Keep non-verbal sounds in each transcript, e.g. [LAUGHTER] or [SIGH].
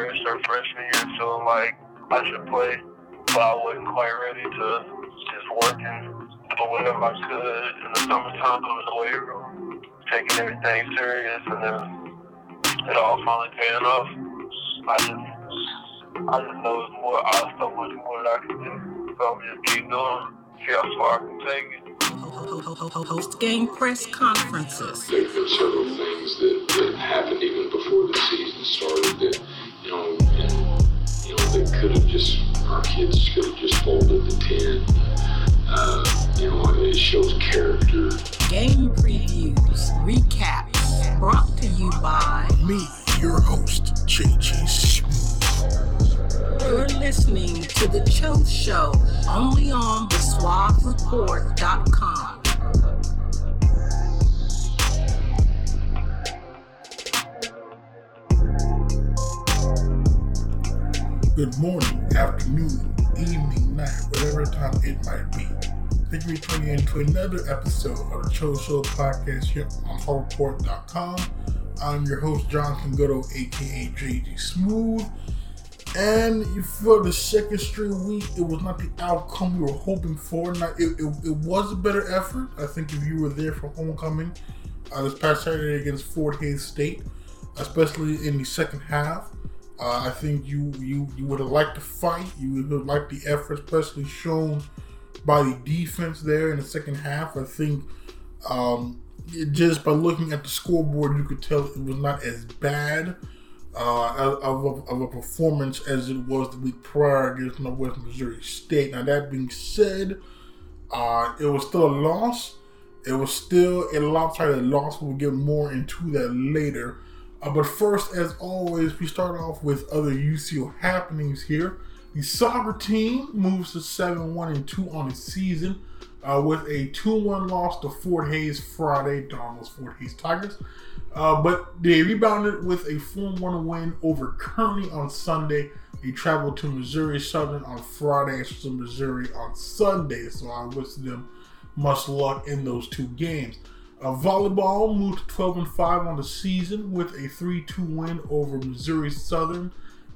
my redshirt freshman year feeling like I should play, but I wasn't quite ready to just working, doing whatever I could in the summertime in the weight room, taking everything serious, and then it all finally paying off. I just, I just know it's more, I have so much more that I can do. So I'm just keep going, see how far I can take it. Post game press conferences. there have been several things that, that happened even before the season started that, you know, and, you know, they could have just, our kids could have just folded the 10. Uh, you know, it shows character. Game previews, recaps, brought to you by. Me, your host, JG Smooth. You're listening to The Cho Show, only on thesuavereport.com. Good morning, afternoon, evening, night, whatever time it might be. Thank you for tuning in to another episode of the Cho Show podcast here on HallReport.com. I'm your host, Jonathan Goudeau, aka JG Smooth. And for the second straight week, it was not the outcome we were hoping for. Now, it, it, it was a better effort. I think if you were there for homecoming uh, this past Saturday against Fort Hays State, especially in the second half, uh, I think you you you would have liked the fight. You would have liked the effort, especially shown by the defense there in the second half. I think um, just by looking at the scoreboard, you could tell it was not as bad uh, of, of, of a performance as it was the week prior against Northwest Missouri State. Now that being said, uh, it was still a loss. It was still a lopsided loss. We'll get more into that later. Uh, but first, as always, we start off with other UCO happenings here. The soccer team moves to 7 1 and 2 on the season uh, with a 2 1 loss to Fort Hays Friday, Donald's Fort Hays Tigers. Uh, but they rebounded with a 4 1 win over Kearney on Sunday. They traveled to Missouri Southern on Friday and to Missouri on Sunday. So I wish them much luck in those two games. Uh, volleyball moved to 12 and 5 on the season with a 3 2 win over Missouri Southern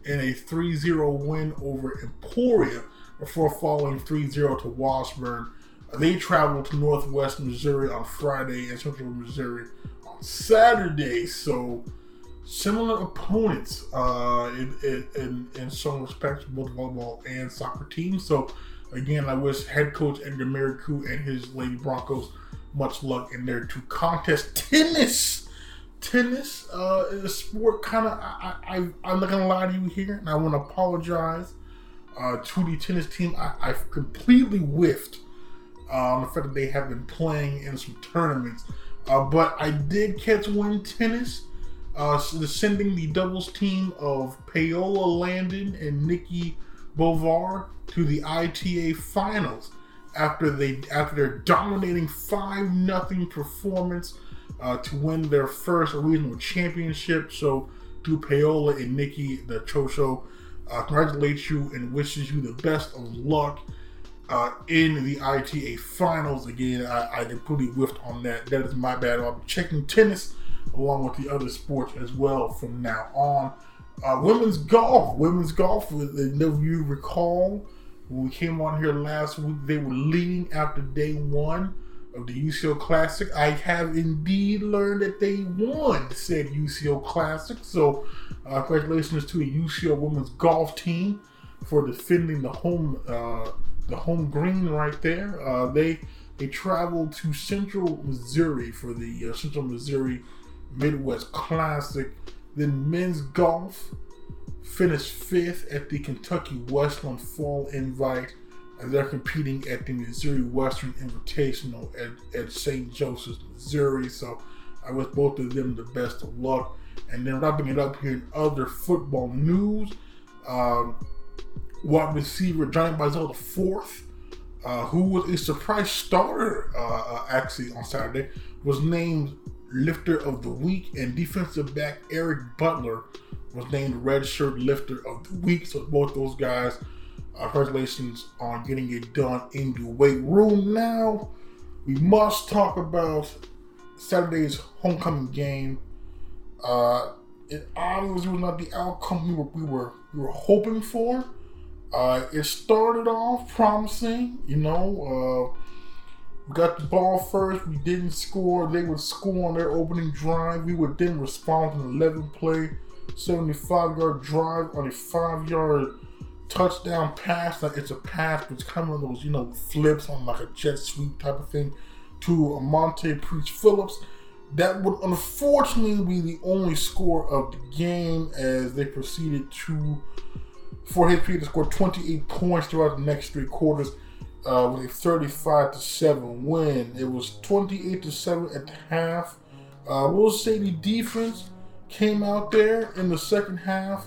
and a 3 0 win over Emporia before falling 3 0 to Washburn. Uh, they traveled to Northwest Missouri on Friday and Central Missouri on Saturday. So, similar opponents uh, in, in, in, in some respects, both volleyball and soccer teams. So, again, I wish head coach Edgar Maricu and his Lady Broncos much luck in their two contests. Tennis, tennis uh, is a sport kind of. I, I, I'm not gonna lie to you here, and I want to apologize uh, to the tennis team. I, I've completely whiffed on the fact that they have been playing in some tournaments, uh, but I did catch one tennis. Uh, sending the doubles team of Paola Landon and Nikki Bovar to the ITA finals after they after their dominating five nothing performance uh, to win their first regional championship. So to Paola and Nikki, the Cho Show, uh, congratulates you and wishes you the best of luck uh, in the ITA finals. Again, I, I completely whiffed on that. That is my bad. I'll be checking tennis along with the other sports as well from now on. Uh, women's golf, women's golf. If you recall, when we came on here last week, they were leading after day one of the UCO Classic. I have indeed learned that they won said UCO Classic. So, uh, congratulations to the UCO women's golf team for defending the home uh, the home green right there. Uh, they they traveled to Central Missouri for the uh, Central Missouri Midwest Classic. Then men's golf finished fifth at the Kentucky Wesleyan Fall Invite as they're competing at the Missouri Western Invitational at, at St. Joseph's, Missouri. So I wish both of them the best of luck. And then wrapping it up here in other football news, um, wide receiver Johnny Manziel the fourth, uh, who was a surprise starter uh, uh, actually on Saturday, was named lifter of the week, and defensive back Eric Butler was named red shirt lifter of the week. So both those guys, uh, congratulations on getting it done in the weight room. Now we must talk about Saturday's homecoming game. Uh, it obviously was not the outcome we were we were we were hoping for. Uh, it started off promising, you know. Uh, we got the ball first. We didn't score. They would score on their opening drive. We would then respond with an 11 play, 75 yard drive on a five yard touchdown pass. Like it's a pass, but it's kind of one of those, you know, flips on like a jet sweep type of thing to Monte Priest Phillips. That would unfortunately be the only score of the game as they proceeded to, Fort Hays to score 28 points throughout the next three quarters uh, with a 35 to 7 win. It was 28 to 7 at the half. Uh, we'll say the defense came out there in the second half,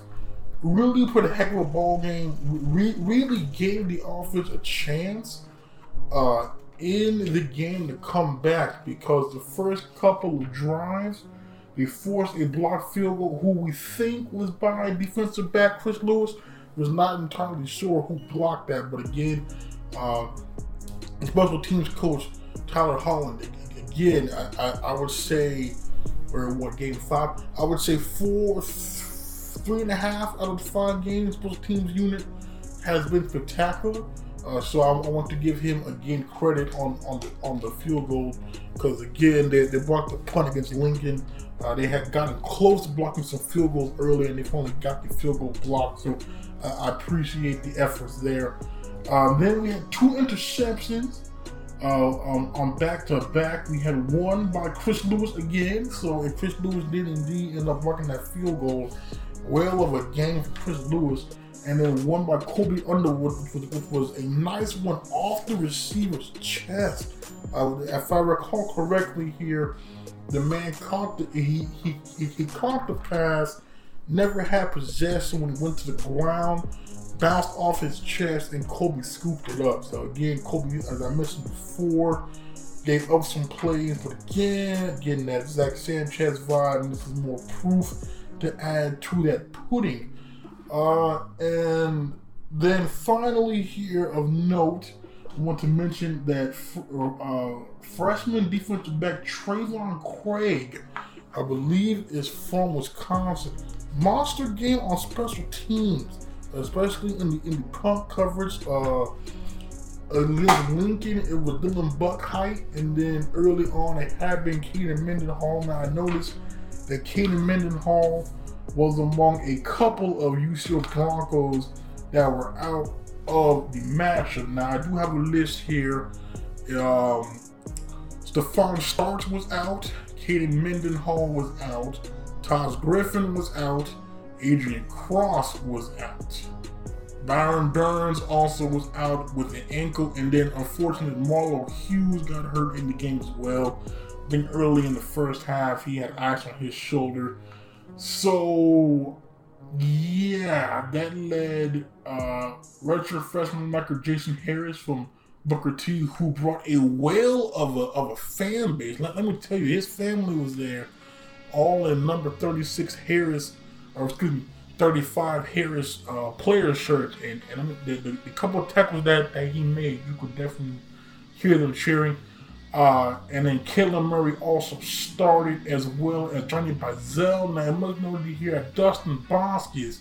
really put a heck of a ball game, re- really gave the offense a chance uh, in the game to come back because the first couple of drives, they forced a blocked field goal, who we think was by defensive back Chris Lewis. Was not entirely sure who blocked that, but again, uh, special teams coach Tyler Holland. Again, I, I, I would say, or what game five? I would say four, three and a half out of five games Both teams unit has been spectacular. Uh, so I, I, want to give him again credit on on the on the field goal because again they, they blocked the punt against Lincoln. Uh, they had gotten close to blocking some field goals earlier, and they finally got the field goal blocked. So uh, I appreciate the efforts there. Um, then we had two interceptions uh, um, on back to back. We had one by Chris Lewis again. So if Chris Lewis did indeed end up blocking that field goal, well of a game for Chris Lewis. And then one by Kobe Underwood, which was, which was a nice one off the receiver's chest. Uh, if I recall correctly here, the man caught the he, he, he, he caught the pass, never had possession when he went to the ground bounced off his chest and Kobe scooped it up. So again, Kobe, as I mentioned before, gave up some plays, but again, getting that Zack Sanchez vibe, and this is more proof to add to that pudding. Uh, and then finally, here of note, I want to mention that uh, freshman defensive back Trayvon Craig, I believe, is from Wisconsin. Monster game on special teams especially in the in the punt coverage. Uh, against Lincoln, it was Dylan Buck height, and then early on it had been Keenan Mendenhall. Now I noticed that Keenan Mendenhall was among a couple of UCO Broncos that were out of the matchup. Now I do have a list here. Um, Stefan Starks was out. Katie Mendenhall was out. Taj Griffin was out. Adrian Cross was out. Byron Burns also was out with an ankle, and then unfortunately Marlo Hughes got hurt in the game as well. Then early in the first half, he had ice on his shoulder. So yeah, that led uh, redshirt freshman Michael Jason Harris from Booker T, who brought a whale of a, of a fan base. Let, let me tell you, his family was there, all in number 36 Harris or excuse me, 35 Harris uh, player shirts, and, and the, the, the, couple tackles that, that he made, you could definitely hear them cheering. Uh, and then Kellen Murray also started as well as Johnny Bazell. Now, I must note here Dustin Boskis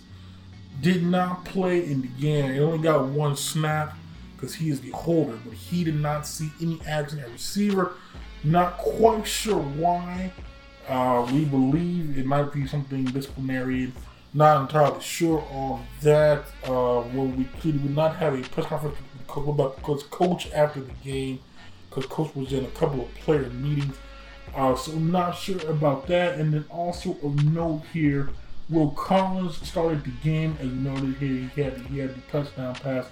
did not play in the game. He only got one snap because he is the holder, but he did not see any action at receiver. Not quite sure why. Uh, we believe it might be something disciplinary. Not entirely sure on that. Uh, well, we could we not have a press conference because coach after the game, because coach was in a couple of player meetings. Uh, so not sure about that. And then also of note here, Will Collins started the game as noted here. He had he had the touchdown pass.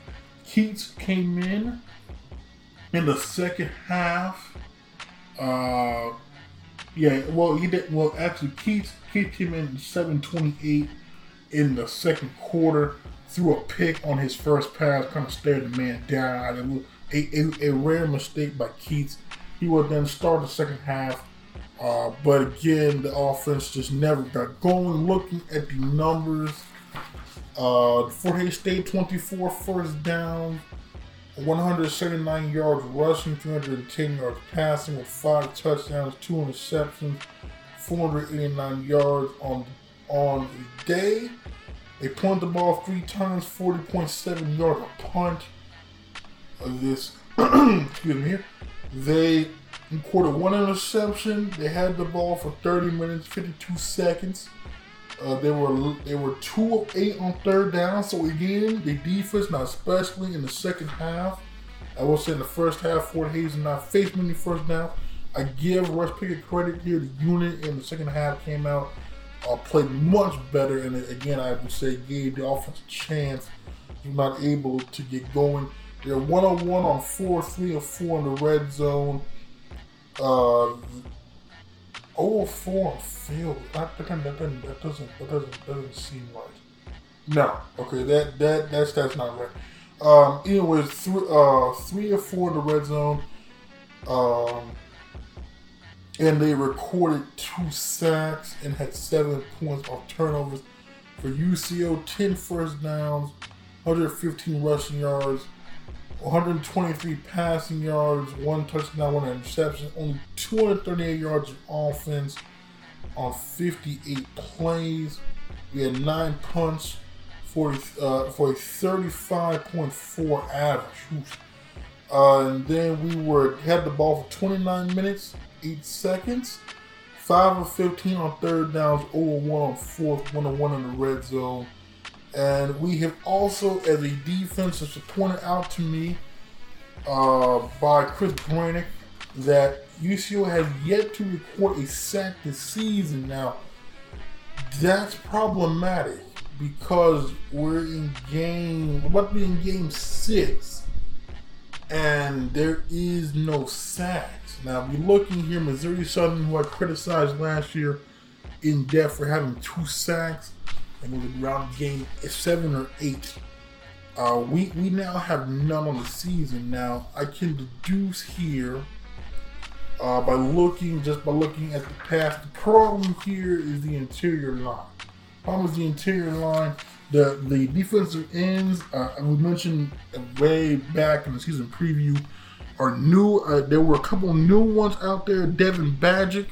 Keats came in in the second half. Uh, yeah, well he did. Well, actually, Keats Keats came in 7:28 in the second quarter. Threw a pick on his first pass, kind of stared the man down. A, a, a rare mistake by Keats. He would then start the second half. Uh, but again, the offense just never got going. Looking at the numbers, uh, Fort Hays State 24 first down, 179 yards rushing, 310 yards passing with five touchdowns, two interceptions, 489 yards on on the day. They punted the ball three times, 40.7 yards a punt. Of this, [CLEARS THROAT] excuse me. They recorded one interception. They had the ball for 30 minutes, 52 seconds. Uh, they were they were two of eight on third down. So again, the defense, not especially in the second half. I will say in the first half, Fort Hays did not face many first downs. I give Russ Pickett credit here. The unit in the second half came out, uh, played much better, and again, I would say gave the offense a chance. He was not able to get going. They're one on one on four, three or four in the red zone. Uh, oh, four on field. That, that, that, doesn't that doesn't doesn't seem right. No, okay, that that that's that's not right. Um, anyways, three uh three or four in the red zone. Um, and they recorded two sacks and had seven points off turnovers. For UCO, 10 first downs, 115 rushing yards, 123 passing yards, one touchdown, one interception, only 238 yards of offense on 58 plays. We had nine punts for uh, for a 35.4 average. Uh, and then we were had the ball for 29 minutes, eight seconds, five of 15 on third downs, 0 1 on fourth, 1 1 in the red zone. And we have also, as a defense, as pointed out to me uh, by Chris Brannick, that UCO has yet to record a sack this season. Now, that's problematic because we're in game, to be in game six, and there is no sacks. Now, we're looking here, Missouri Southern, who I criticized last year in depth for having two sacks and it was around game seven or eight. Uh, we we now have none on the season. Now I can deduce here uh, by looking just by looking at the past. The problem here is the interior line. Problem is the interior line. The the defensive ends. Uh, we mentioned way back in the season preview are new. Uh, there were a couple new ones out there. Devin Bajic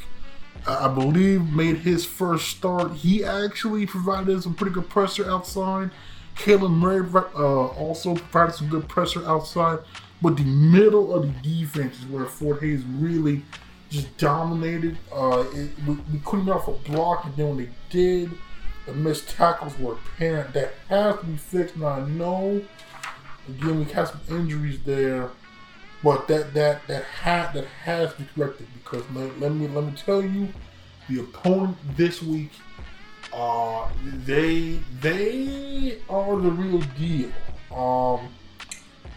I believe, made his first start. He actually provided some pretty good pressure outside. Kalen Murray uh, also provided some good pressure outside. But the middle of the defense is where Fort Hayes really just dominated. Uh, it, we, we, couldn't get off a block, and then when they did, the missed tackles were apparent. That has to be fixed. Now I know, again, we had some injuries there. But that that that hat that has to corrected because let, let, me let me tell you, the opponent this week, uh, they they are the real deal. Um,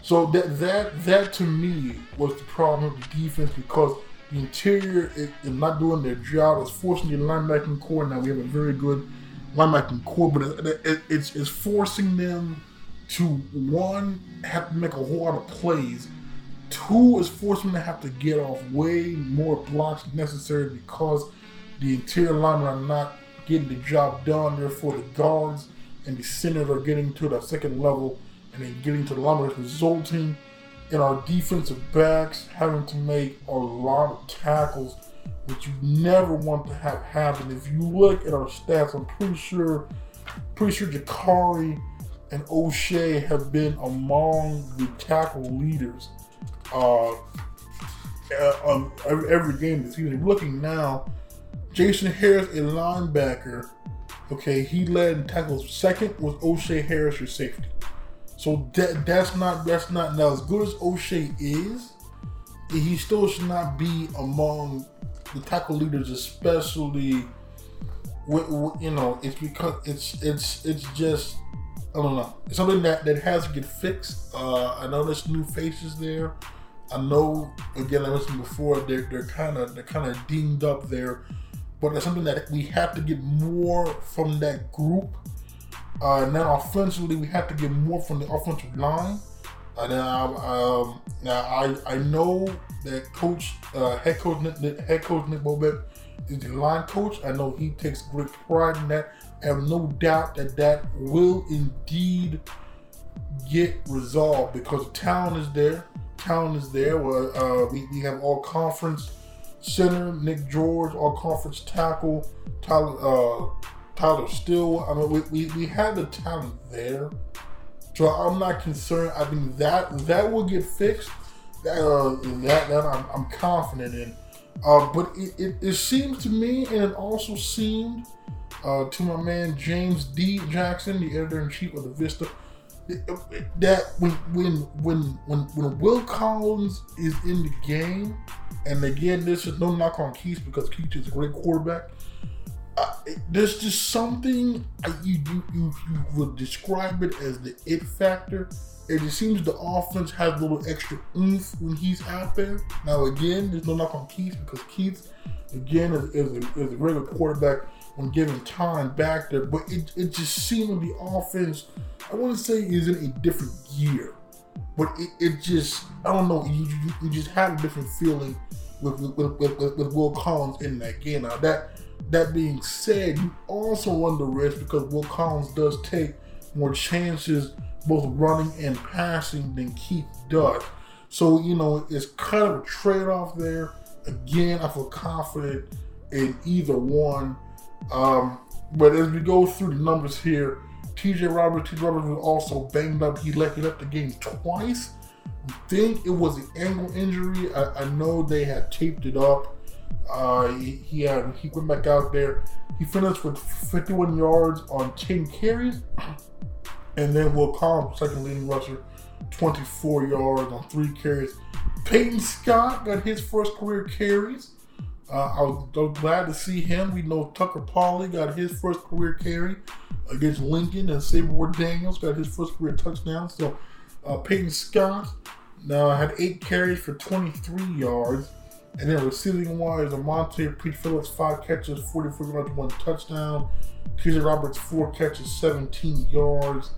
so that that that to me was the problem with the defense because the interior is, is not doing their job. It's forcing the linebacking core. Now we have a very good linebacking core, but it, it, it's it's forcing them to one have to make a whole lot of plays Two is forcing them to have to get off way more blocks necessary because the interior linemen are not getting the job done. Therefore, the guards and the centers are getting to the second level and then getting to the linemen, resulting in our defensive backs having to make a lot of tackles, which you never want to have happen. If you look at our stats, I'm pretty sure, pretty sure Jakari and O'Shea have been among the tackle leaders uh, uh, every, every game this season. Looking now, Jason Harris, a linebacker, okay, he led in tackles. Second was O'Shea Harris, your safety. So that that's not that's not now as good as O'Shea is. He still should not be among the tackle leaders, especially, with, with, you know, it's because it's it's it's just I don't know. It's something that, that has to get fixed. Uh, I know there's new faces there. I know again I mentioned before they're they're kind of they're kind of deemed up there, but it's something that we have to get more from that group. Uh, now offensively, we have to get more from the offensive line. Uh, now, um, now I I know that coach uh, head coach Nick, head coach Nick Bobeck is the line coach. I know he takes great pride in that. I have no doubt that that will indeed get resolved because the talent is there. Talent is there. Uh, we, we have all conference center Nick George, all conference tackle Tyler uh, Tyler Still. I mean, we, we, we have the talent there, so I'm not concerned. I mean, that that will get fixed. Uh, that that I'm, I'm confident in. Uh, but it, it, it seems to me, and it also seemed uh, to my man James D. Jackson, the editor in chief of the Vista, that when when when when when Will Collins is in the game, and again, this is no knock on Keats because Keats is a great quarterback. Uh, there's just something you, you you you would describe it as the it factor. And it seems the offense has a little extra oomph when he's out there. Now, again, there's no knock on Keats because Keats, again, is, is, a, is a regular quarterback when giving time back there. But it, it just seemed the offense, I wouldn't say is in a different gear, but it, it just, I don't know, you, you, you just had a different feeling with, with, with, with, with Will Collins in that game. Now, that, that being said, you also run the risk because Will Collins does take more chances both running and passing than Keats does. So, you know, it's kind of a trade off there. Again, I feel confident in either one. Um, but as we go through the numbers here, TJ Roberts, TJ Roberts was also banged up. He left, he left the game twice. I think it was an ankle injury. I, I know they had taped it up. Uh, he, he, had he went back out there. He finished with 51 yards on 10 carries. And then Will Collins, second leading rusher, 24 yards on three carries. Peyton Scott got his first career carries. Uh, I was, was glad to see him. We know Tucker Polley got his first career carry against Lincoln, and Sabre Daniels got his first career touchdown. So uh, Peyton Scott now had eight carries for 23 yards. And then receiving wise, Amonte Pete Phillips, five catches, 44 yards, one touchdown. TJ Roberts, four catches, 17 yards.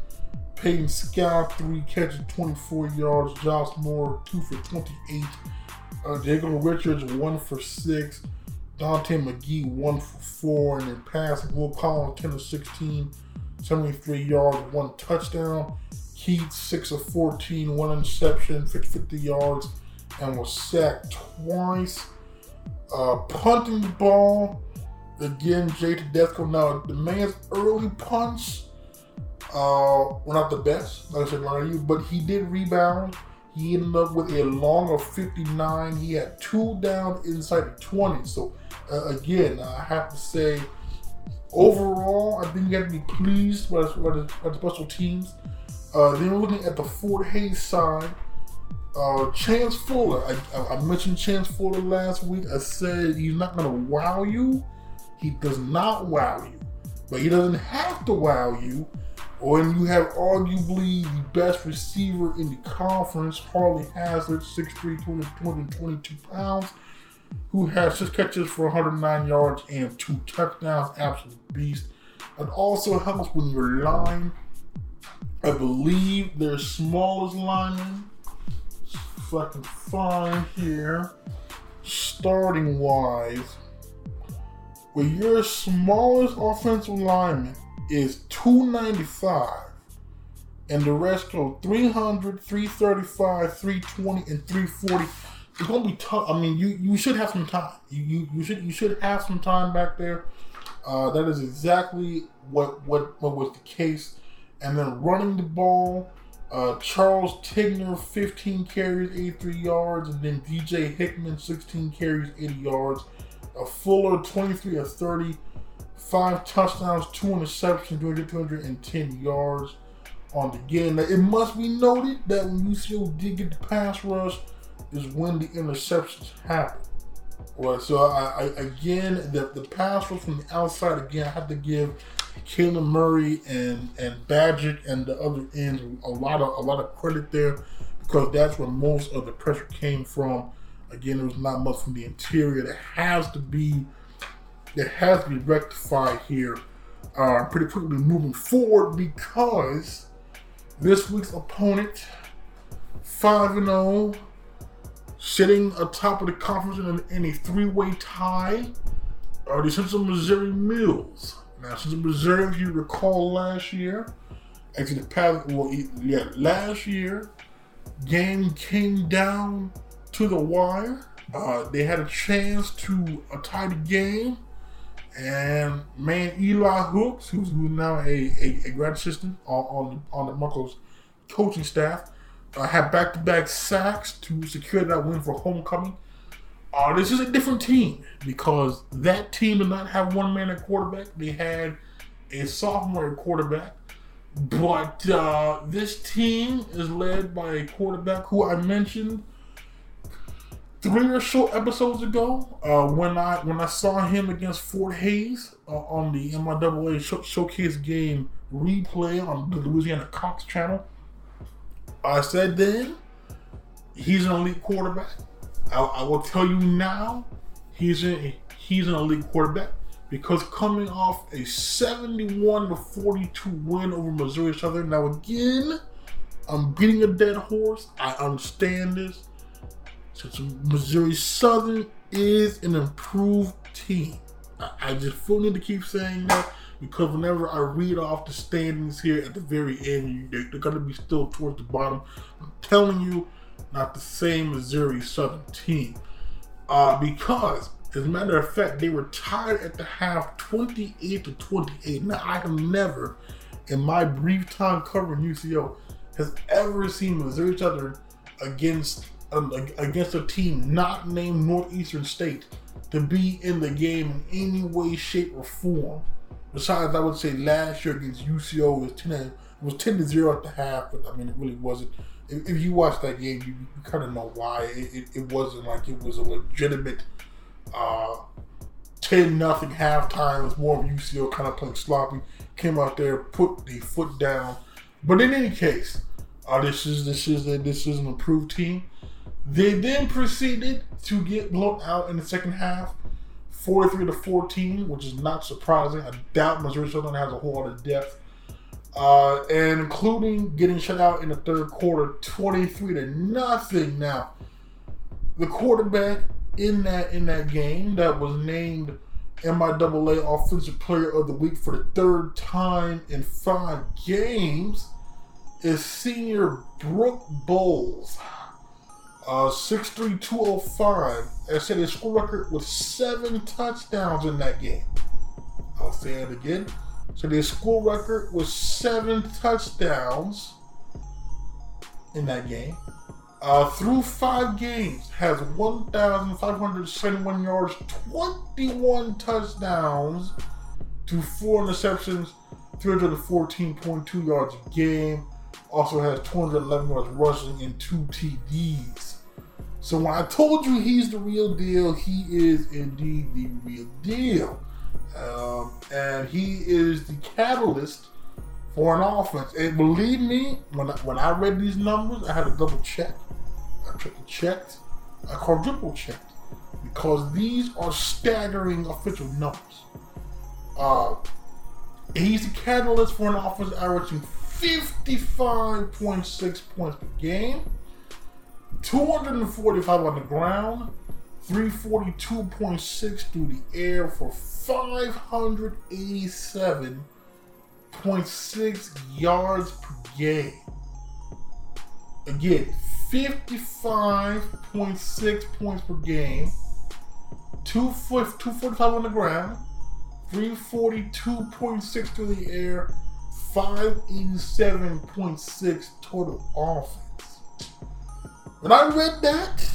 Peyton Scott, three catches, 24 yards. Josh Moore, two for 28. Uh, Diego Richards, one for six. Dante McGee, one for four. And then passing, Will Collins, 10 of 16, 73 yards, one touchdown. Keats, 6 of 14, one interception, 50 yards, and was sacked twice. Uh, punting the ball, again, Jay Tedesco. Now, the man's early punch uh, were not the best, like I said, lie you, but he did rebound. He ended up with a long of 59. He had two down inside the 20. So, uh, again, I have to say, overall, I think you have to be pleased by, by, the, by the special teams. Uh, then we're looking at the Fort Hayes side. Uh, Chance Fuller, I, I, mentioned Chance Fuller last week. I said he's not going to wow you. He does not wow you, but he doesn't have to wow you when you have arguably the best receiver in the conference, Harley Hazard, 6'3, 222 pounds, who has six catches for 109 yards and two touchdowns. Absolute beast. It also helps when your line, I believe their smallest lineman, if I can find here, starting wise, with your smallest offensive lineman is 295 and the rest go 300 335 320 and 340 it's gonna be tough. I mean you you should have some time. You you, should you should have some time back there. Uh, that is exactly what what what was the case. And then running the ball uh, Charles Tigner, 15 carries, 83 yards, and then DJ Hickman, 16 carries, 80 yards. A Fuller, 23 of 30, five touchdowns, two interceptions, 210 yards on the game. Now, it must be noted that when UCO did get the pass rush, is when the interceptions happen. Well, so I, I again the the pass was from the outside. Again, I have to give Kayla Murray and and Badgett and the other ends a lot of a lot of credit there because that's where most of the pressure came from. Again, there was not much from the interior. That has to be that has to be rectified here uh, pretty quickly moving forward because this week's opponent, 5 0, sitting atop of the conference in a, in a three way tie, are the Central Missouri Mules. Now, Central Missouri, if you recall last year, actually, the past, well, yeah, last year, game came down to the wire. Uh, they had a chance to uh, tie the game and man, Eli Hooks, who's, now a, a, a grad assistant on, on, on the Muckles coaching staff, uh, had back to back sacks to secure that win for homecoming. Uh, this is a different team because that team did not have one man at quarterback. They had a sophomore quarterback. But uh, this team is led by a quarterback who I mentioned three or so episodes ago, uh, when I when I saw him against Fort Hays uh, on the MIAA show, showcase game replay on the Louisiana Cox channel, I said then he's an elite quarterback. I, I will tell you now, he's a, he's an elite quarterback because coming off a 71 to 42 win over Missouri Southern. Now again, I'm beating a dead horse. I understand this. Missouri Southern is an improved team. I, just feel need to keep saying that because whenever I read off the standings here at the very end, they're, they're going to be still towards the bottom. I'm telling you, not the same Missouri Southern team. Uh, because, as a matter of fact, they were tied at the half 28 to 28. Now, I have never, in my brief time covering UCO, has ever seen Missouri Southern against against a team not named Northeastern State to be in the game in any way, shape, or form. Besides, I would say last year against UCO was ten. Was ten to zero at the half, but I mean it really wasn't. If, if you watch that game, you, you kind of know why it, it, it, wasn't like it was a legitimate uh, ten nothing halftime. It was more of UCO kind of playing sloppy. Came out there, put the foot down. But in any case, uh, this is this is a, this is an improved team. They then proceeded to get blown out in the second half, 43 to 14, which is not surprising. I doubt Missouri Southern has a whole lot of depth. Uh, and including getting shut out in the third quarter, 23 to nothing. Now, the quarterback in that in that game that was named MIAA Offensive Player of the Week for the third time in five games is senior Brooke Bowles. Uh, 63205 and set a school record with seven touchdowns in that game. I'll say it again. So their school record was seven touchdowns in that game. Uh, through five games, has 1,571 yards, 21 touchdowns to four interceptions, 314.2 yards a game. Also has 211 yards rushing and two TDs. So when I told you he's the real deal, he is indeed the real deal. Um, and he is the catalyst for an offense. And believe me, when I, when I read these numbers, I had to double check. I triple checked. I quadruple checked because these are staggering official numbers. Uh, he's the catalyst for an offense averaging 55.6 points per game. 245 on the ground, 342.6 through the air for 587.6 yards per game. Again, 55.6 points per game, 245 on the ground, 342.6 through the air, 587.6 total offense. When I read that,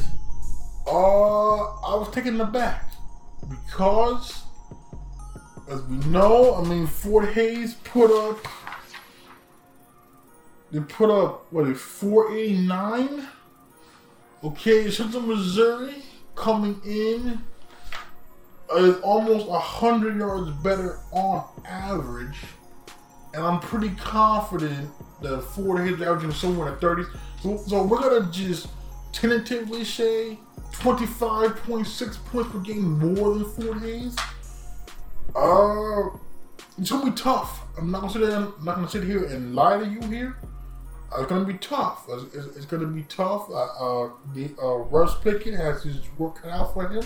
uh, I was taken aback because, as we know, I mean, Fort Hayes put up, they put up, what, a 489? Okay, Central Missouri coming in is almost 100 yards better on average. And I'm pretty confident that Ford is averaging somewhere in the 30s. So, so we're to just tentatively say 25.6 points per game more than Fort Hays. Uh, it's gonna be tough. I'm not gonna sit. I'm not gonna sit here and lie to you here. Uh, it's gonna be tough. It's, it's, it's gonna be tough. Uh, uh, the uh, Russ Pickett has his work cut out for him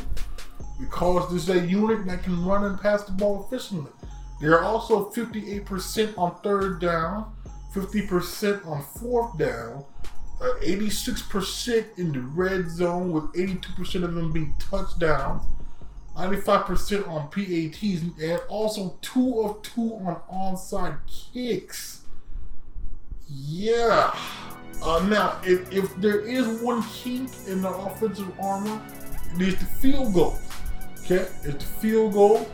because this is a unit that can run and pass the ball efficiently. They're also 58% on third down, 50% on fourth down, uh, 86% in the red zone, with 82% of them being touchdowns, 95% on PATs, and also two of two on onside kicks. Yeah. Uh, now, if, if there is one kink in the offensive armor, it is the field goal. Okay, it's the field goal,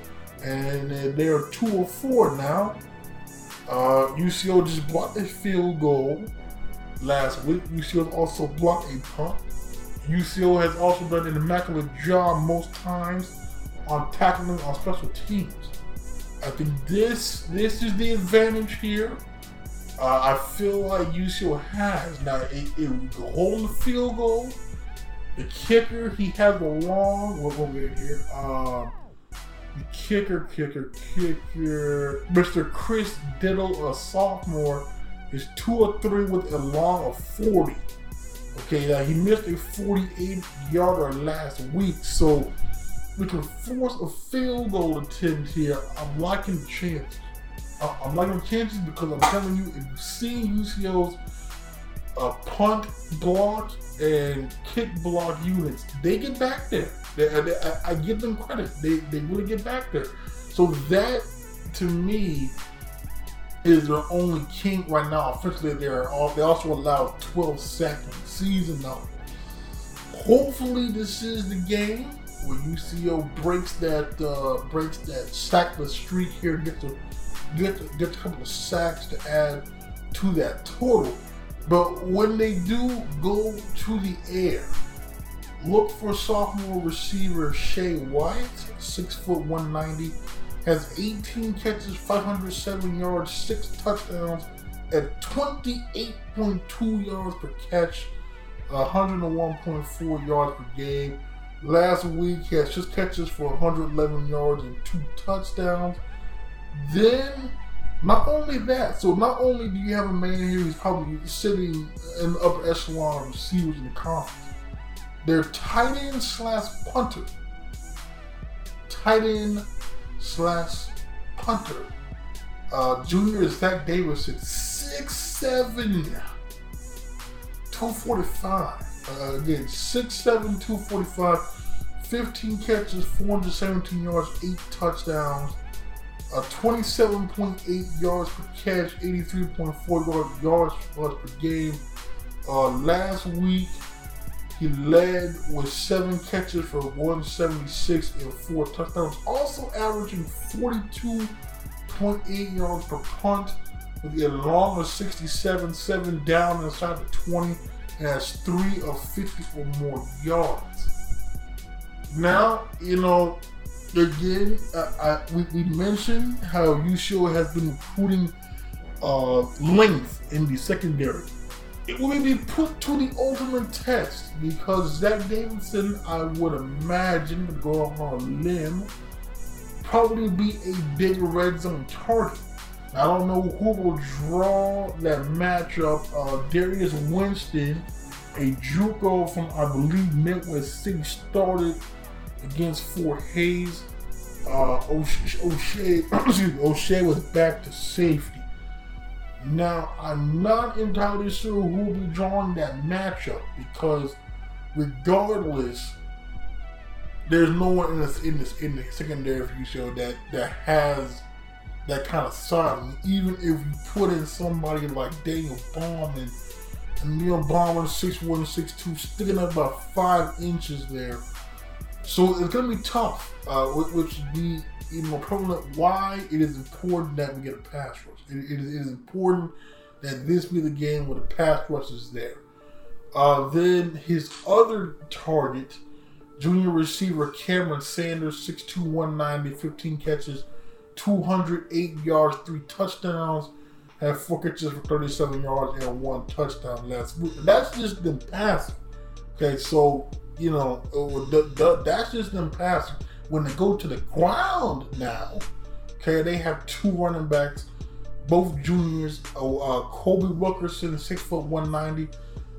and uh, they are two of four now. Uh, UCO just blocked a field goal last week. UCO also blocked a punt. UCO has also done an immaculate job most times on tackling on special teams. I think this this is the advantage here. Uh, I feel like UCO has now. It, it the field goal. The kicker, he has a long. What will we here? Um, the kicker, kicker, kicker. Mr. Chris Diddle, a sophomore, is two or three with a long of 40. Okay, now he missed a 48 yarder last week, so we can force a field goal attempt here. I'm liking the chances. I'm liking the chances because I'm telling you, if you see UCO's uh, punt block and kick block units, they get back there. They, they, I, I give them credit. They, they really get back there. So that, to me, is their only kink right now. Officially, they're all, they also allow 12 second season now. Hopefully, this is the game where UCO breaks that uh, breaks that sackless streak here, gets a get a couple of sacks to add to that total. But when they do go to the air, look for sophomore receiver Shay White, six foot one ninety, has 18 catches, 507 yards, six touchdowns, at 28.2 yards per catch, 101.4 yards per game. Last week, he had catches for 111 yards and two touchdowns. Then, not only that, so not only do you have a man here who's probably sitting in the upper echelon of receivers in the conference, their tight end slash punter, tight end slash punter, uh, junior Zach Davidson at 6'7, 245. Uh, again, 6'7, 245, 15 catches, 417 yards, 8 touchdowns, uh, 27.8 yards per catch, 83.4 yards, yards per game. Uh, last week, he led with seven catches for 176 and four touchdowns, also averaging 42.8 yards per punt with a long of 67, seven down inside the 20 and has three of 50 or more yards. Now, you know, again, I, we, we, mentioned how UCO has been recruiting uh, length in the secondary. It will be put to the ultimate test because Zach Davidson, I would imagine, go on a limb, probably be a big red zone target. I don't know who will draw that matchup. Uh, Darius Winston, a JUCO from I believe Midwest City, started against Fort Hays. Uh, O'Shea, [COUGHS] O'Shea, O'Shea was back to safety. Now I'm not entirely sure who will be drawing that matchup because, regardless, there's no one in this in this in the secondary for UCO that that has that kind of size. Even if you put in somebody like Daniel Bauman, and Neil Bauman, 6'1", 6'2", sticking up about five inches there. So it's to be tough, uh, which would even more prevalent why it is important that we get a pass rush. it, it, is, it is, important that this be the game where the pass rush is there. Uh, then his other target Junior receiver Cameron Sanders, 6'2", 190, 15 catches, 208 yards, three touchdowns, had four catches for 37 yards and one touchdown last week. That's just them passing. Okay, so you know uh, that's just them passing. When they go to the ground now, okay, they have two running backs, both juniors. Uh, Colby Wilkerson, six foot 190,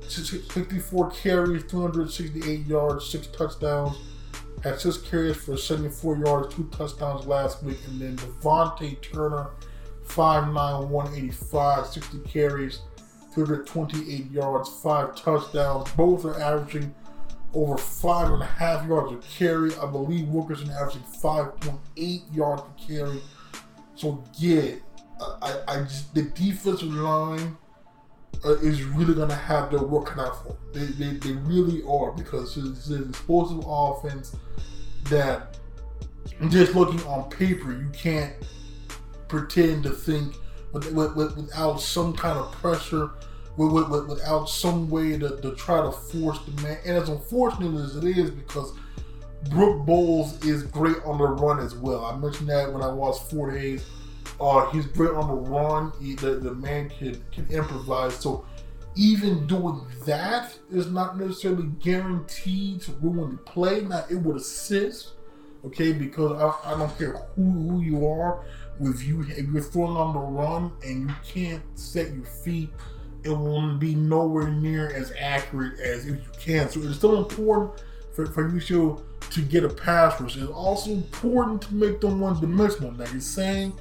64 carries, 268 yards, six touchdowns. Had six carries for 74 yards, two touchdowns last week, and then Devontae Turner 5'9", 185, 60 carries, 228 yards, five touchdowns. Both are averaging over five and a half yards of carry. I believe Wilkerson averaging 5.8 yards per carry. So yeah, I, I just the defensive line uh, is really gonna have their work cut out for. They, they, they really are because it's an explosive offense that just looking on paper you can't pretend to think with, with, with, without some kind of pressure, without some way to, to try to force the man. And as unfortunate as it is, because Brooke Bowles is great on the run as well. I mentioned that when I watched Four Days. Uh, he's great on the run. He, the, the man can, can improvise. So even doing that is not necessarily guaranteed to ruin the play. Now, it would assist, okay, because I, I don't care who, who you are with you if you're throwing on the run and you can't set your feet, it will be nowhere near as accurate as if you can. So it's still important for, for you to, to get a pass rush. It's also important to make them one dimensional. Now you're saying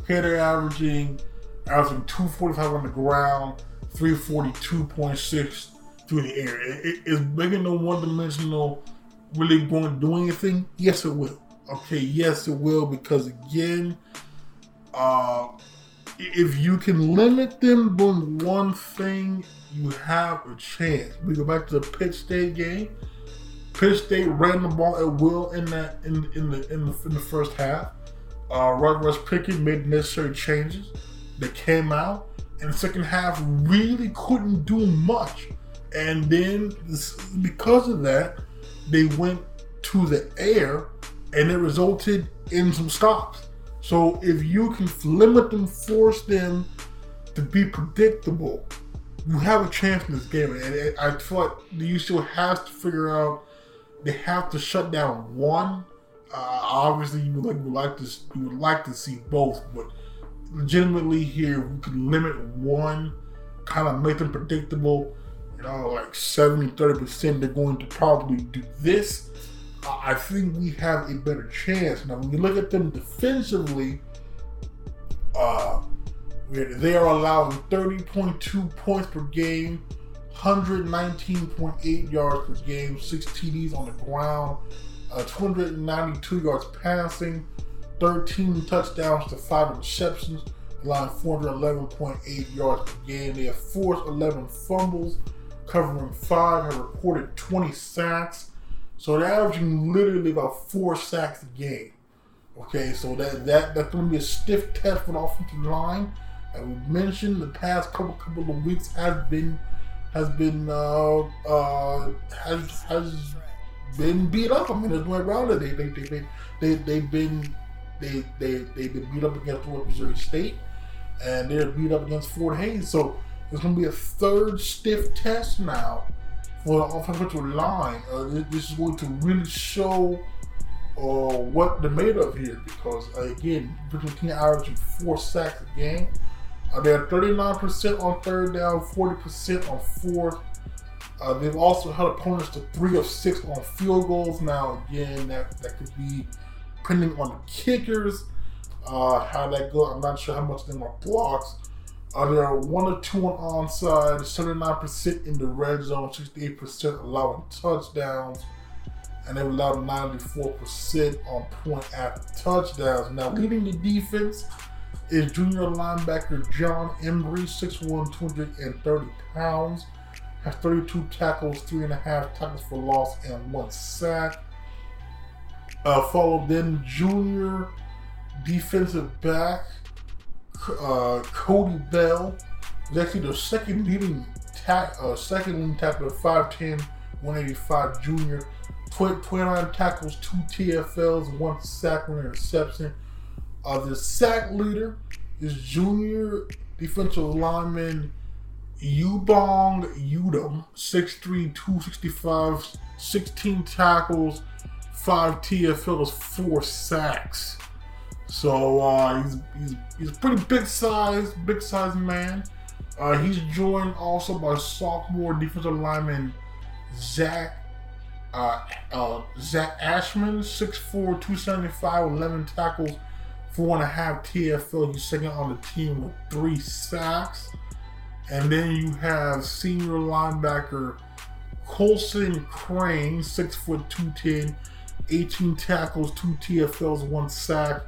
okay they're averaging averaging 245 on the ground, 342.6 through the air. It, is making them one dimensional really going to do anything? Yes it will. Okay, yes it will because again uh, if you can limit them doing one thing, you have a chance. We go back to the Pitt State game. Pitt State ran the ball at will in that in, in the in the in the first half. Uh, Russ Pickett made necessary changes. They came out, and the second half really couldn't do much. And then because of that, they went to the air, and it resulted in some stops. So if you can limit them, force them to be predictable, you have a chance in this game. And I feel like the UCO has to figure out they have to shut down one. Uh, obviously, you would like would like to you would like to see both, but legitimately here we can limit one, kind of make them predictable. You know, like 70, 30 percent they're going to probably do this I think we have a better chance. Now, when you look at them defensively, uh, they are allowing 30.2 points per game, 119.8 yards per game, six TDs on the ground, uh, 292 yards passing, 13 touchdowns to five interceptions, allowing 411.8 yards per game. They have forced 11 fumbles, covering five, have recorded 20 sacks. So they're averaging literally about four sacks a game. Okay, so that that that's going to be a stiff test for the offensive line. As we mentioned, the past couple couple of weeks has been has been uh, uh, has has been beat up. I mean, there's no around it. They they they they, they they've been they they they've been beat up against North Missouri State, and they're beat up against Fort Hays. So it's going to be a third stiff test now for the offensive line. Uh, this is going to really show uh, what they're made of here because, uh, again, Virginia King averaging four sacks a game. Uh, they're 39% on third down, 40% on fourth. Uh, they've also held opponents to three of six on field goals. Now, again, that, that could be depending on the kickers, uh, how that goes. I'm not sure how much them are blocks. Are one or two on onside, 79% in the red zone, 68% allowing touchdowns, and they've allowed 94% on point after touchdowns. Now, leading the defense is junior linebacker John Embry, 6'1, 230 pounds, has 32 tackles, three and a half tackles for loss, and one sack. Uh, followed then junior defensive back uh, Cody Bell is actually the second leading ta- uh, second leading tackler, 5'10", 185 junior 29 tackles, two TFLs, one sack, one interception. Uh, the sack leader is junior defensive lineman Yubong Udom, 6'3", 265, 16 tackles, five TFLs, four sacks. So uh, he's, he's he's a pretty big size, big size man. Uh, he's joined also by sophomore defensive lineman Zach uh, uh, Zach Ashman, 6'4", 275, 11 tackles, four and a half TFL. He's second on the team with three sacks. And then you have senior linebacker Colson Crane, 6 foot 210, 18 tackles, two TFLs, one sack,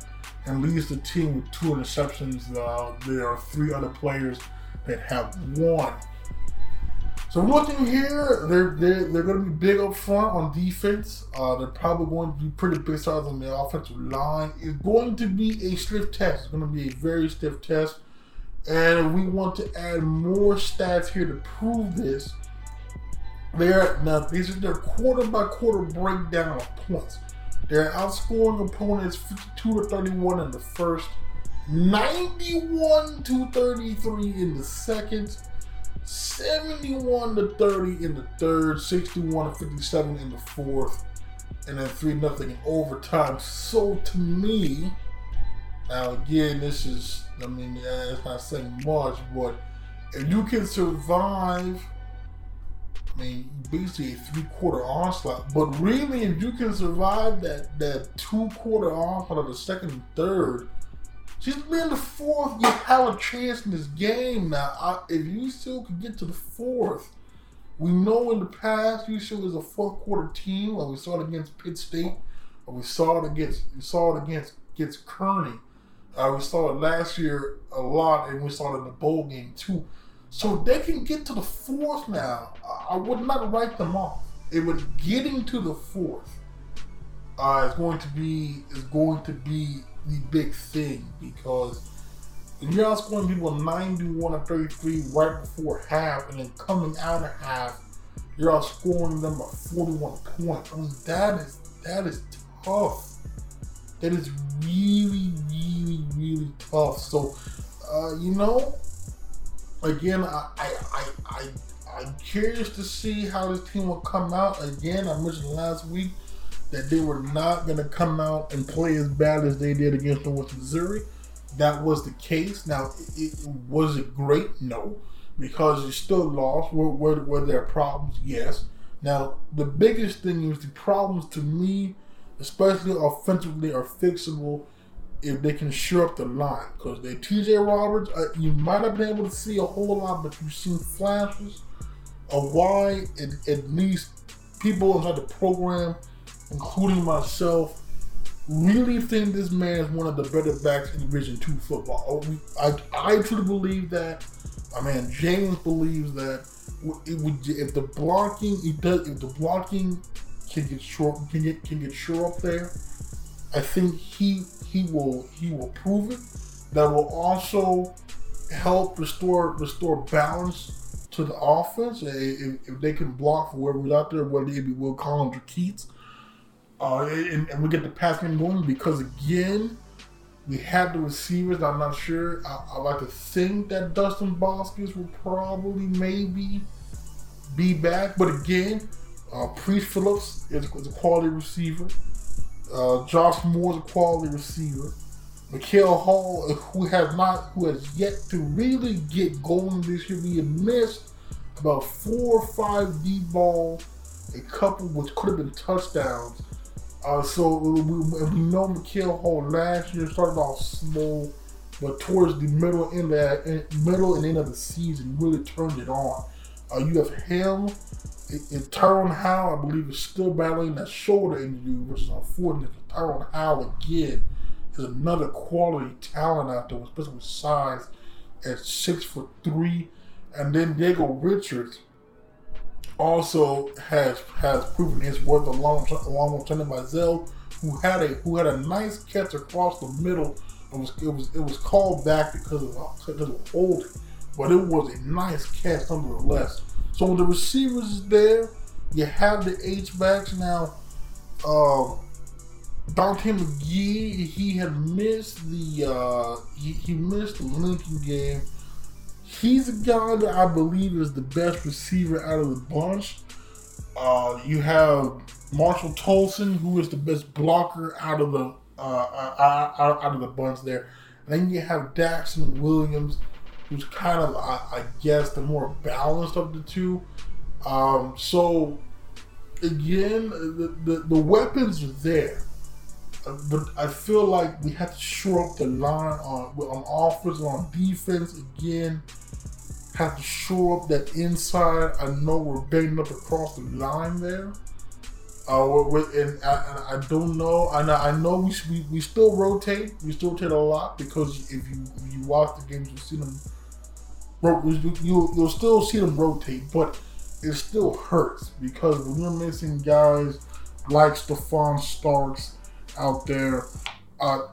and leads the team with two interceptions. Uh, there are three other players that have one. So looking here, they're they're, they're going to be big up front on defense. Uh, they're probably going to be pretty big stars on the offensive line. It's going to be a stiff test. It's going to be a very stiff test, and we want to add more stats here to prove this. They're now these are their quarter by quarter breakdown of points. They're outscoring opponents 52 to 31 in the first, 91 to 33 in the second 71 to 30 in the third, 61 to 57 in the fourth, and then 3 nothing in overtime. So to me, now again, this is, I mean, it's not saying much, but if you can survive, Mean, basically a three quarter onslaught, but really, if you can survive that, that two quarter onslaught of the second and third, just being the fourth, you have a chance in this game now. I, if you still can get to the fourth, we know in the past you UCO was a fourth quarter team. Like we saw it against Pitt State, or we saw it against we saw it against against Kearney. Uh, we saw it last year a lot, and we saw it in the bowl game too. So they can get to the fourth now. I, would not write them off. It was getting to the fourth uh, is going to be is going to be the big thing because you're outscoring people 91 and 33 right before half, and then coming out of half, you're outscoring them by 41 points. I mean, that is that is tough. That is really, really, really tough. So, uh, you know, again, I, I, I, I, I'm curious to see how this team will come out. Again, I mentioned last week that they were not going to come out and play as bad as they did against North Missouri. That was the case. Now, it, it, was it great? No, because you still lost. Were, were, were there problems? Yes. Now, the biggest thing is the problems to me, especially offensively, are fixable if they can shore up the line. Because they TJ Roberts, uh, you might have been able to see a whole lot, but you've seen flashes of why at, at least people inside the program including myself, really think this man is one of the better backs in Division Two football. Oh, I, I truly believe that. My man James believes that it would if the blocking it does if the blocking can get short can get can get sure up there. I think he he will he will prove it. That will also help restore restore balance to the offense. If, if they can block whoever's out there, whether it be Will Collins or Keats, uh, and, and, we get the pass game going because again, we have the receivers. I'm not sure. I, I like to think that Dustin Boskus will probably maybe be back, but again, uh, Priest Phillips is, is, a quality receiver. Uh, Josh Moore is a quality receiver. Mikael Hall, who has not, who has yet to really get going this year, we missed about four or five deep balls, a couple which could have been touchdowns uh, so we, we know Mikael Hall last year started off slow, but towards the middle end of middle and end of the season really turned it on. Uh, you have him and Tyrone Howe, I believe, is still battling that shoulder injury, which is unfortunate. Tyrone Howe again is another quality talent out there, especially with size at six foot three, and then Diego Richards also has has proven his worth along along with Tony Mizell, who had a who had a nice catch across the middle. It was it was it was called back because of because of holding, but it was a nice catch nonetheless. So when the receivers is there, you have the H backs now. uh, Dante McGee, he had missed the uh, he, he missed the Lincoln game. He's a guy that I believe is the best receiver out of the bunch. Uh, you have Marshall Tolson, who is the best blocker out of the uh, uh, out, out of the bunch there. And then you have Daxton Williams, who's kind of I, I guess the more balanced of the two. Um, so again, the, the, the weapons are there. Uh, but I feel like we have to shore up the line on on offense on defense again. Have to shore up that inside. I know we're banged up across the line there. Uh, with, and, I, and I don't know. And I, I know we, we we still rotate. We still rotate a lot because if you you watch the games, you see them. You you'll still see them rotate, but it still hurts because when you're missing guys like Stefan Starks out there, uh,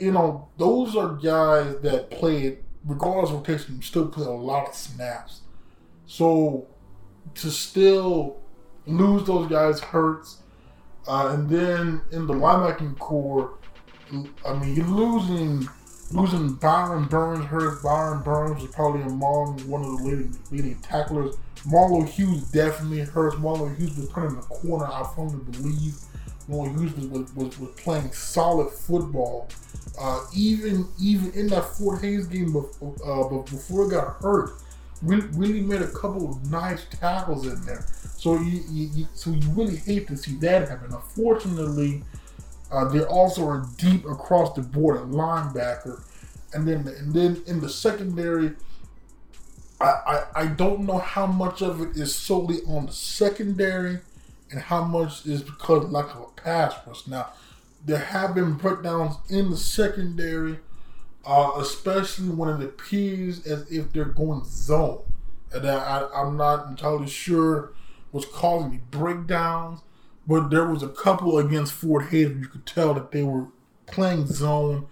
you know, those are guys that played regardless of rotation, still play a lot of snaps. So to still lose those guys hurts. Uh, and then in the linebacking core, I mean, you're losing losing Byron Burns hurts. Byron Burns is probably among one of the leading leading tacklers Marlo Hughes definitely hurts. Marlo Hughes was turning the corner. I firmly believe Marlo Hughes was, was, was playing solid football. Uh, even even in that Fort Hays game before, uh, before he got hurt, really, really made a couple of nice tackles in there. So you, you, you so you really hate to see that happen. Unfortunately, uh, they also are deep across the board at linebacker, and then and then in the secondary I, I, I don't know how much of it is solely on the secondary and how much is because of lack of a pass rush. Now, there have been breakdowns in the secondary, uh, especially when it appears as if they're going zone. And I, I'm not entirely sure what's causing the breakdowns, but there was a couple against Fort Hays you could tell that they were playing zone,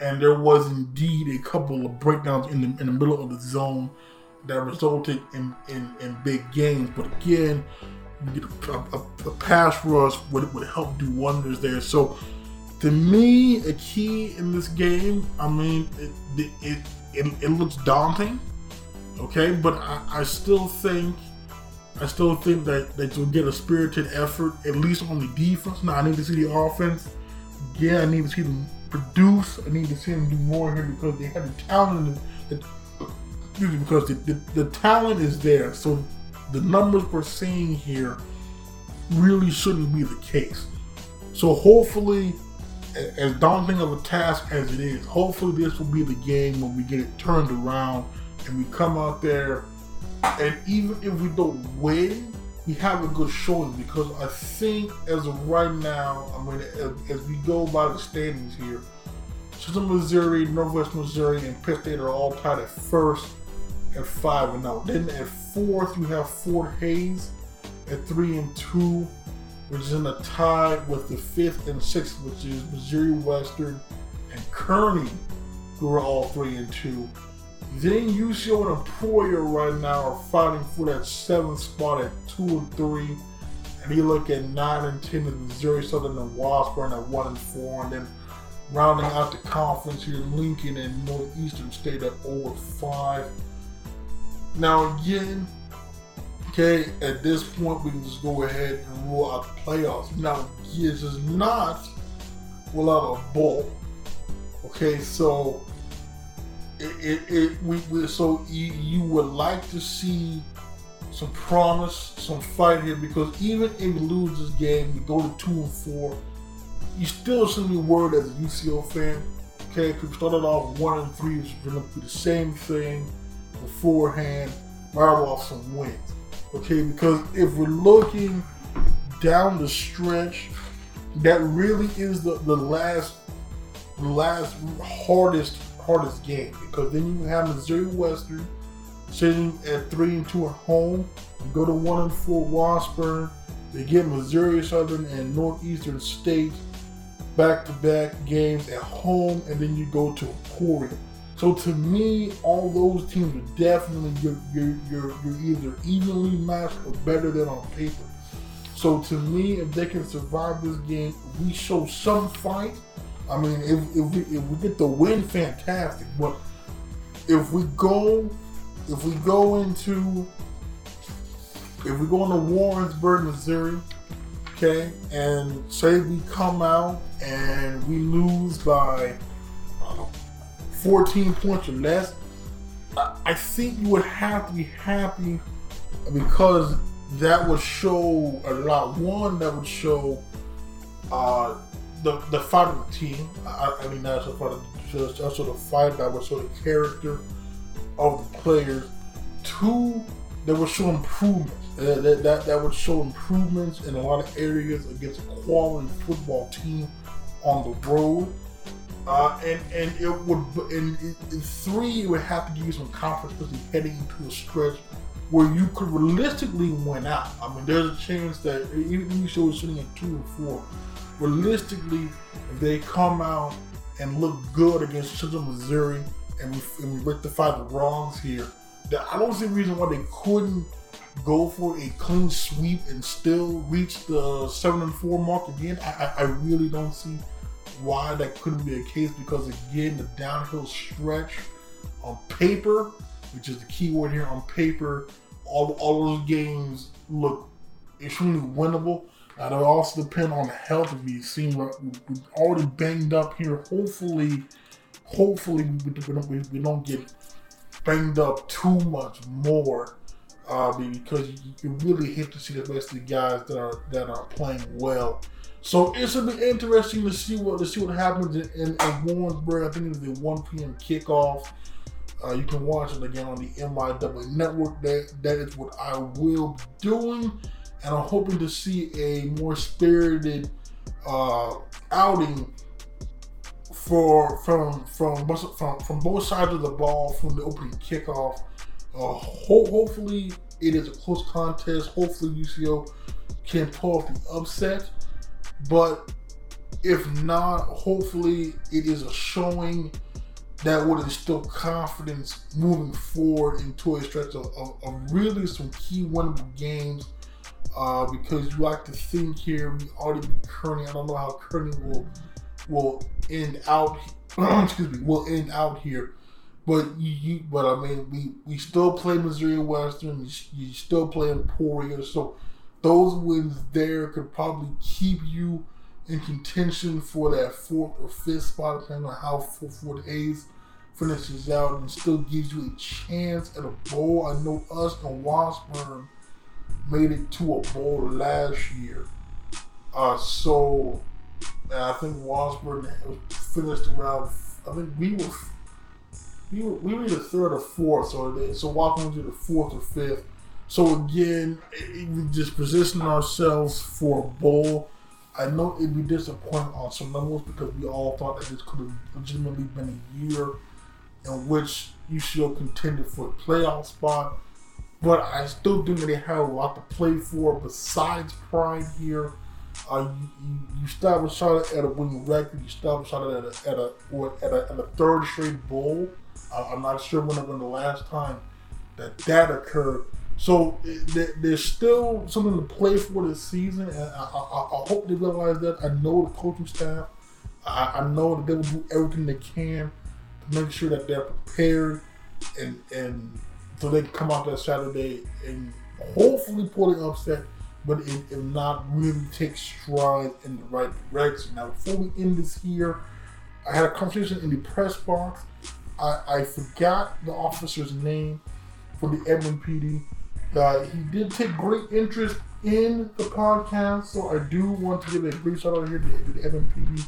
and there was indeed a couple of breakdowns in the in the middle of the zone that resulted in, in, in big gains. But again, you get a, a, a pass rush would, would help do wonders there. So to me, a key in this game, I mean, it, it, it, it looks daunting, okay, but I, I still think. I still think that, that you'll get a spirited effort, at least on the defense. Now, I need to see the offense. Yeah, I need to see them produce. I need to see them do more here because they have the talent because the, the, the talent is there. So the numbers we're seeing here really shouldn't be the case. So hopefully, as daunting of a task as it is, hopefully this will be the game when we get it turned around and we come out there and even if we don't win, we have a good showing because I think as of right now, I mean, as, we go by the standings here, Southern Missouri, Northwest Missouri, and Pitt State are all tied at first at five and out. Then at fourth, you have Fort Hays at three and two, which is in a tie with the fifth and sixth, which is Missouri Western and Kearney, who are all three and two. Then UCO and Emporia right now are fighting for that seventh spot at two and three. And you look at nine and ten in Missouri Southern and Washburn at one and four, and then rounding out the conference here, Lincoln and Northeastern State at 0 5. Now again, okay, at this point we can just go ahead and rule out the playoffs. Now this is not rule out a bowl. Okay, so it, it, we, we, so you, you would like to see some promise, some fight here because even if you lose this game, you go to two and four, you still shouldn't be worried as a UCO fan. Okay, we started off one and three, it's going to be the same thing beforehand, rattle off some wins. Okay, because if we're looking down the stretch, that really is the, the last the last hardest hardest game because then you have Missouri Western sitting at three and two at home. You go to one and four Washburn. They get Missouri Southern and Northeastern State back to back games at home, and then you go to Emporia. So to me, all those teams are definitely you're, you're, you're, you're either evenly matched or better than on paper. So to me, if they can survive this game, we show some fight. I mean, if, if, we, if we get the win, fantastic. But if we go, if we go into, if we go into Warrensburg, Missouri, okay, and say we come out and we lose by uh, 14 points or less, I, I think you would have to be happy because that would show a lot. One, that would show uh, the the fight of the team. I, I mean, that's a fight of just also the fight that would show the character of the players. Two, that would show improvements. Uh, that, that that would show improvements in a lot of areas against a quality football team on the road. Uh, and and it would and, and three it would have to give you some confidence, especially heading into a stretch where you could realistically win out. I mean, there's a chance that even if you show sitting at two or four, realistically, they come out and look good against Central Missouri and we, rectify the wrongs here, that I don't see a reason why they couldn't go for a clean sweep and still reach the seven and four mark again. I, I, I really don't see why that couldn't be a case because again, the downhill stretch on paper, which is the key word here on paper, all all those games look extremely winnable. It also depend on the health of these. Seem we're already banged up here. Hopefully, hopefully we, we, we don't get banged up too much more. Uh, because you, really hate to see the rest of the guys that are that are playing well. So it's gonna be interesting to see what to see what happens in, in, in Warrensburg. I think it's the 1 p.m. kickoff. Uh, you can watch it again on the MIAA network. That that is what I will be doing, and I'm hoping to see a more spirited uh, outing for from from from from both sides of the ball from the opening kickoff. Uh, ho- hopefully, it is a close contest. Hopefully, UCO can pull off the upset, but if not, hopefully, it is a showing that would instill confidence moving forward into a stretch of, of, of really some key winnable games. Uh, because you like to think here, we already be Kearney. I don't know how Kearney will will end out. [CLEARS THROAT] excuse me, will end out here. But you, you, but I mean, we we still play Missouri Western. You, you still play Emporia. So those wins there could probably keep you in contention for that fourth or fifth spot, depending on how Fort Hays finishes out, and still gives you a chance at a bowl. I know us and Washburn made it to a bowl last year, uh, so I think Washburn finished around. I think we were we were, we were the third or fourth, so so Washburn was the fourth or fifth. So again, we just positioning ourselves for a bowl. I know it'd be disappointing on some levels because we all thought that this could have legitimately been a year in which UCO contended for a playoff spot. But I still think they have a lot to play for besides pride here. Uh, you, you, you establish Charlotte at a winning record. You establish Charlotte at a, at a, at a, at a third straight bowl. I'm not sure when it was the last time that that occurred. So it, there's still something to play for this season, and I, I, I, hope they realize that. I know the coaching staff. I, I know that they will do everything they can to make sure that they're prepared and and so they come out that Saturday and hopefully pull the upset, but if, if not, really take stride in the right direction. Now, before we end this here, I had a conversation in the press box. I, I forgot the officer's name for the Edmond PD. Uh, he did take great interest in the podcast, so I do want to give a brief shout out here to the Edmond PD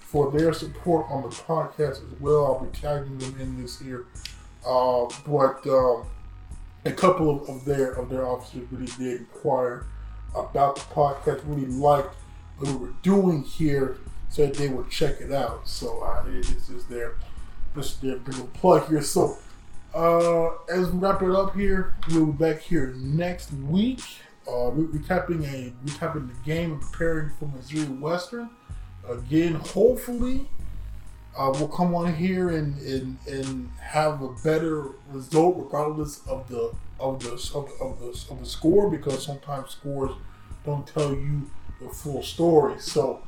for their support on the podcast as well. I'll be tagging them in this here. Uh, but um, a couple of, of, their of their officers really did inquire about the podcast, really liked what we were doing here, said they would check it out. So uh, this is their this is their little plug here. So uh, as we wrap it up here, we'll be back here next week. Uh, we're recapping a recapping the game and preparing for Missouri Western. Again, hopefully, uh, we'll come on here and, and and have a better result, regardless of the of the of, of the of the score, because sometimes scores don't tell you the full story. So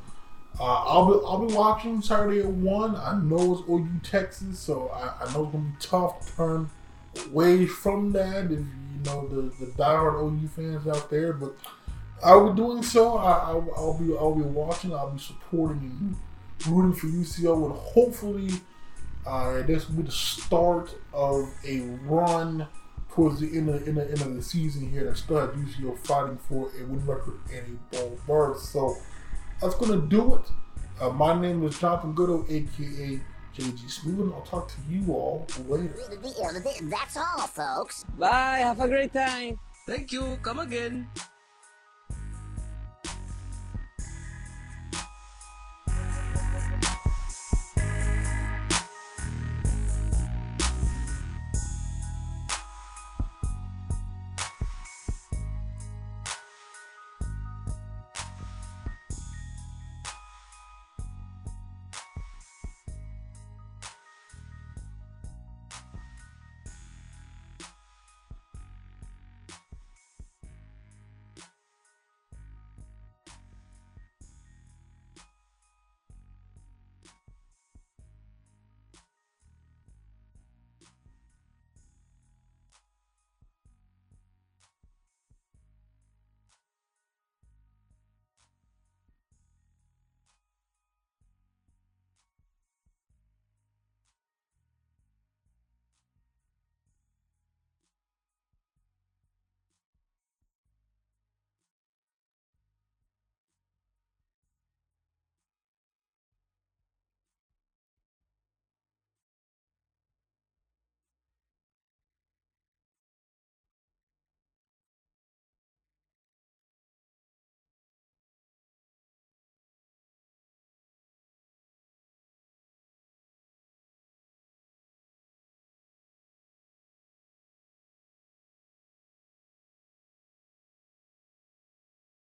uh, I'll be I'll be watching Saturday at one. I know it's OU Texas, so I, I know it's gonna be tough to turn away from that if you know the the diehard OU fans out there. But I will be doing so. I, will I'll be I'll be watching. I'll be supporting and rooting for UCO, and hopefully, uh, this will be the start of a run towards the end of, end of, end of the season here that still has UCO fighting for a win record and a bowl berth. So that's going to do it. Uh, my name is Jonathan Goudeau, aka JG Smooth, and I'll talk to you all later. That's all, folks. Bye. Have a great time. Thank you. Come again.